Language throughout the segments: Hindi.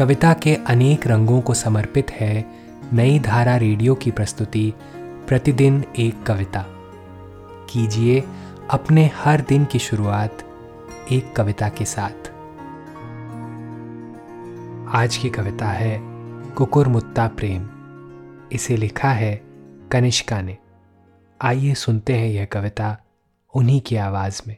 कविता के अनेक रंगों को समर्पित है नई धारा रेडियो की प्रस्तुति, प्रतिदिन एक कविता। कीजिए अपने हर दिन की शुरुआत एक कविता के साथ। आज की कविता है कुकुर मुत्ता प्रेम। इसे लिखा है कनिष्का ने। आइए सुनते हैं यह कविता उन्हीं की आवाज़ में।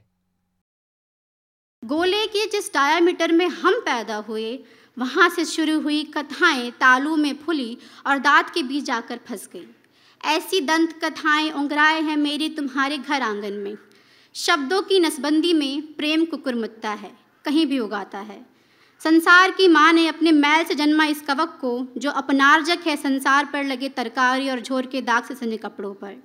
गोले के जिस डायामीटर में हम पैदा हुए, वहाँ से शुरू हुई कथाएँ तालू में फुली और दांत के बीच जाकर फंस गई। ऐसी दंत कथाएँ उंगराए हैं मेरे तुम्हारे घर आँगन में। शब्दों की नसबंदी में प्रेम कुकुरमुत्ता है, कहीं भी उगाता है। संसार की माँ ने अपने मैल से जन्मा इस कवक को, जो अपनार्जक है संसार पर लगे तरकारी और झोर के दाग से सने कपड़ों पर।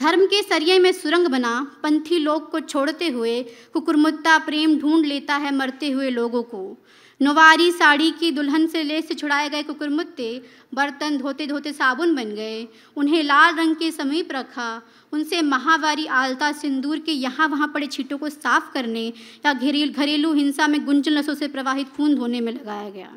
धर्म के सरिये में सुरंग बना, पंथी लोग को छोड़ते हुए कुकुरमुत्ता प्रेम ढूंढ लेता है मरते हुए लोगों को। नवारी साड़ी की दुल्हन से लेस से छुड़ाए गए कुकुरमुत्ते बर्तन धोते धोते साबुन बन गए। उन्हें लाल रंग के समीप रखा। उनसे महावारी आलता सिंदूर के यहाँ वहाँ पड़े छीटों को साफ़ करने या घरेल हिंसा में गुंजल नसों से प्रवाहित खून धोने में लगाया गया।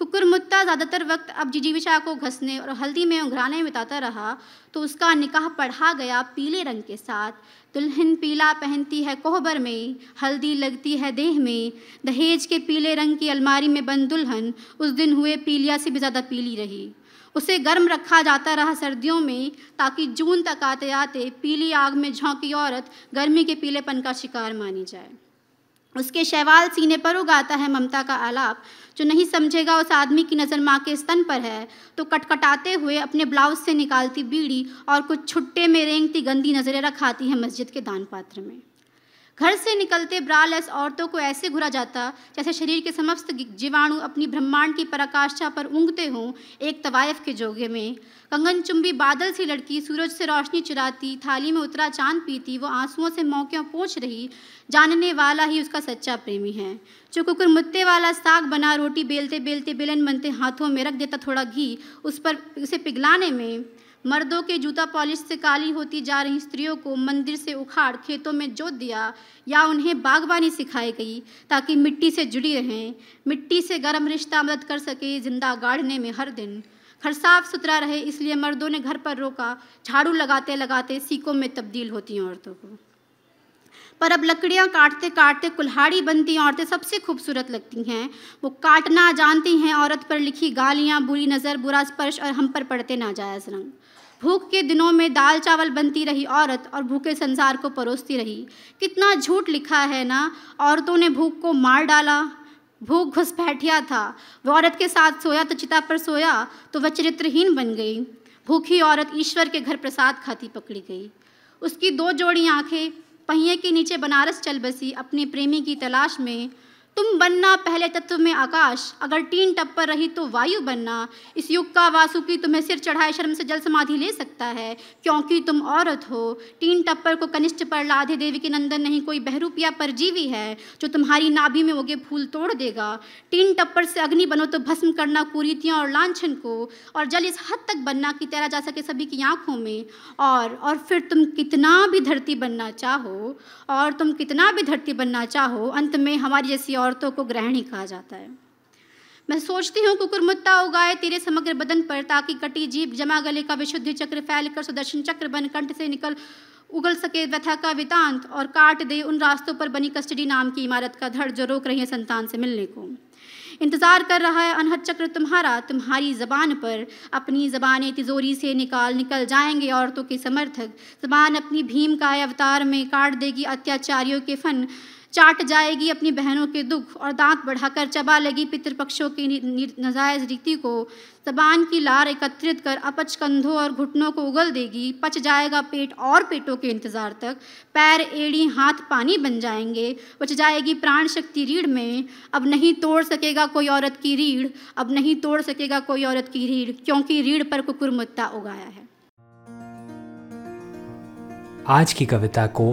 कुकुरमुत्ता ज़्यादातर वक्त अब जिजीविशा को घसने और हल्दी में उघराने बिताता रहा तो उसका निकाह पढ़ा गया पीले रंग के साथ। दुल्हन पीला पहनती है कोहबर में, हल्दी लगती है देह में। दहेज के पीले रंग की अलमारी में बंद दुल्हन, उस दिन हुए पीलिया से भी ज़्यादा पीली रही। उसे गर्म रखा जाता रहा सर्दियों में, ताकि जून तक आते आते पीली आग में झोंकी औरत गर्मी के पीलेपन का शिकार मानी जाए। उसके शैवाल सीने पर उगाता है ममता का आलाप जो नहीं समझेगा उस आदमी की नज़र माँ के स्तन पर है तो कटकटाते हुए अपने ब्लाउज से निकालती बीड़ी और कुछ छुट्टे में रेंगती गंदी नज़रें रखाती है मस्जिद के दान पात्र में। घर से निकलते ब्रालेस औरतों को ऐसे घुरा जाता, जैसे शरीर के समस्त जीवाणु अपनी ब्रह्मांड की पराकाष्ठा पर ऊँगते हों एक तवायफ के जोगे में। कंगन चुंबी बादल सी लड़की सूरज से रोशनी चुराती, थाली में उतरा चाँद पीती, वो आंसुओं से मौक़ों पोछ रही, जानने वाला ही उसका सच्चा प्रेमी है। जो कुकुर मुत्ते वाला साग बना, रोटी बेलते बेलते बेलन बनते हाथों में रख देता थोड़ा घी, उस पर उसे पिघलाने में मर्दों के जूता पॉलिश से काली होती जा रही स्त्रियों को मंदिर से उखाड़ खेतों में जोत दिया या उन्हें बागवानी सिखाई गई ताकि मिट्टी से जुड़ी रहें। मिट्टी से गर्म रिश्ता मदद कर सके, ज़िंदा गाढ़ने में हर दिन। घर साफ़ सुथरा रहे, इसलिए मर्दों ने घर पर रोका। झाड़ू लगाते लगाते सीकों में तब्दील होती हैं औरतों को। पर अब लकड़ियाँ काटते काटते कुल्हाड़ी बनती औरतें सबसे खूबसूरत लगती हैं। वो काटना जानती हैं, औरत पर लिखी गालियाँ, बुरी नज़र, बुरा स्पर्श और हम पर पड़ते नाजायज़ रंग। भूख के दिनों में दाल चावल बनती रही औरत और भूखे संसार को परोसती रही। कितना झूठ लिखा है ना, औरतों ने भूख को मार डाला। भूख घुसपैठिया था। वो औरत के साथ सोया तो चिता पर सोया तो वह चरित्रहीन बन गई। भूखी औरत ईश्वर के घर प्रसाद खाती पकड़ी गई। उसकी दो जोड़ी आँखें पहिए के नीचे बनारस चल बसी अपने प्रेमी की तलाश में तुम बनना पहले तत्व में आकाश, अगर टीन टप्पर रही तो वायु बनना। इस युग का वासुकी तुम्हें सिर चढ़ाए शर्म से जल समाधि ले सकता है, क्योंकि तुम औरत हो। टीन टप्पर को कनिष्ठ पर लाधे देवी के नंदन नहीं, कोई बहरूपिया परजीवी है, जो तुम्हारी नाभि में उगे फूल तोड़ देगा। टीन टप्पर से अग्नि बनो तो भस्म करना कुरीतियों और लाछन को, और जल इस हद तक बनना कि तैरा जा सके सभी की आँखों में। और और फिर तुम कितना भी धरती बनना चाहो, और तुम कितना भी धरती बनना चाहो, अंत में हमारी जैसी औरतों को ग्रहणी कहा जाता है। मैं सोचती हूँ, कुकुरमुत्ता उगाए तेरे समग्र बदन पर ताकि कटी जीप जमा गले का विशुद्ध चक्र फैल कर सुदर्शन चक्र बन कंठ से निकल, उगल सके व्यथा का वितांत और काट दे उन रास्तों पर बनी कस्टडी नाम की इमारत का धड़ जो रोक रही है संतान से मिलने को। इंतज़ार कर रहा है अनहद चक्र तुम्हारा, तुम्हारी ज़बान पर। अपनी ज़बानें तिजोरी से निकाल निकल जाएँगे औरतों के समर्थक। ज़बान अपनी भीम का अवतार में काट देगी अत्याचारियों के फन। चाट जाएगी अपनी बहनों के दुख और दांत बढ़ाकर चबा लेगी पितृपक्षों की नजायज़ रीति को। जबान की लार एकत्रित कर अपच कंधों और घुटनों को उगल देगी। पच जाएगा पेट और पेटों के इंतज़ार तक। पैर एड़ी, हाथ पानी बन जाएँगे। बच जाएगी प्राण शक्ति रीढ़ में। अब नहीं तोड़ सकेगा कोई औरत की रीढ़। अब नहीं तोड़ सकेगा कोई औरत की रीढ़, क्योंकि रीढ़ पर कुकुरमुत्ता उगाया है। आज की कविता को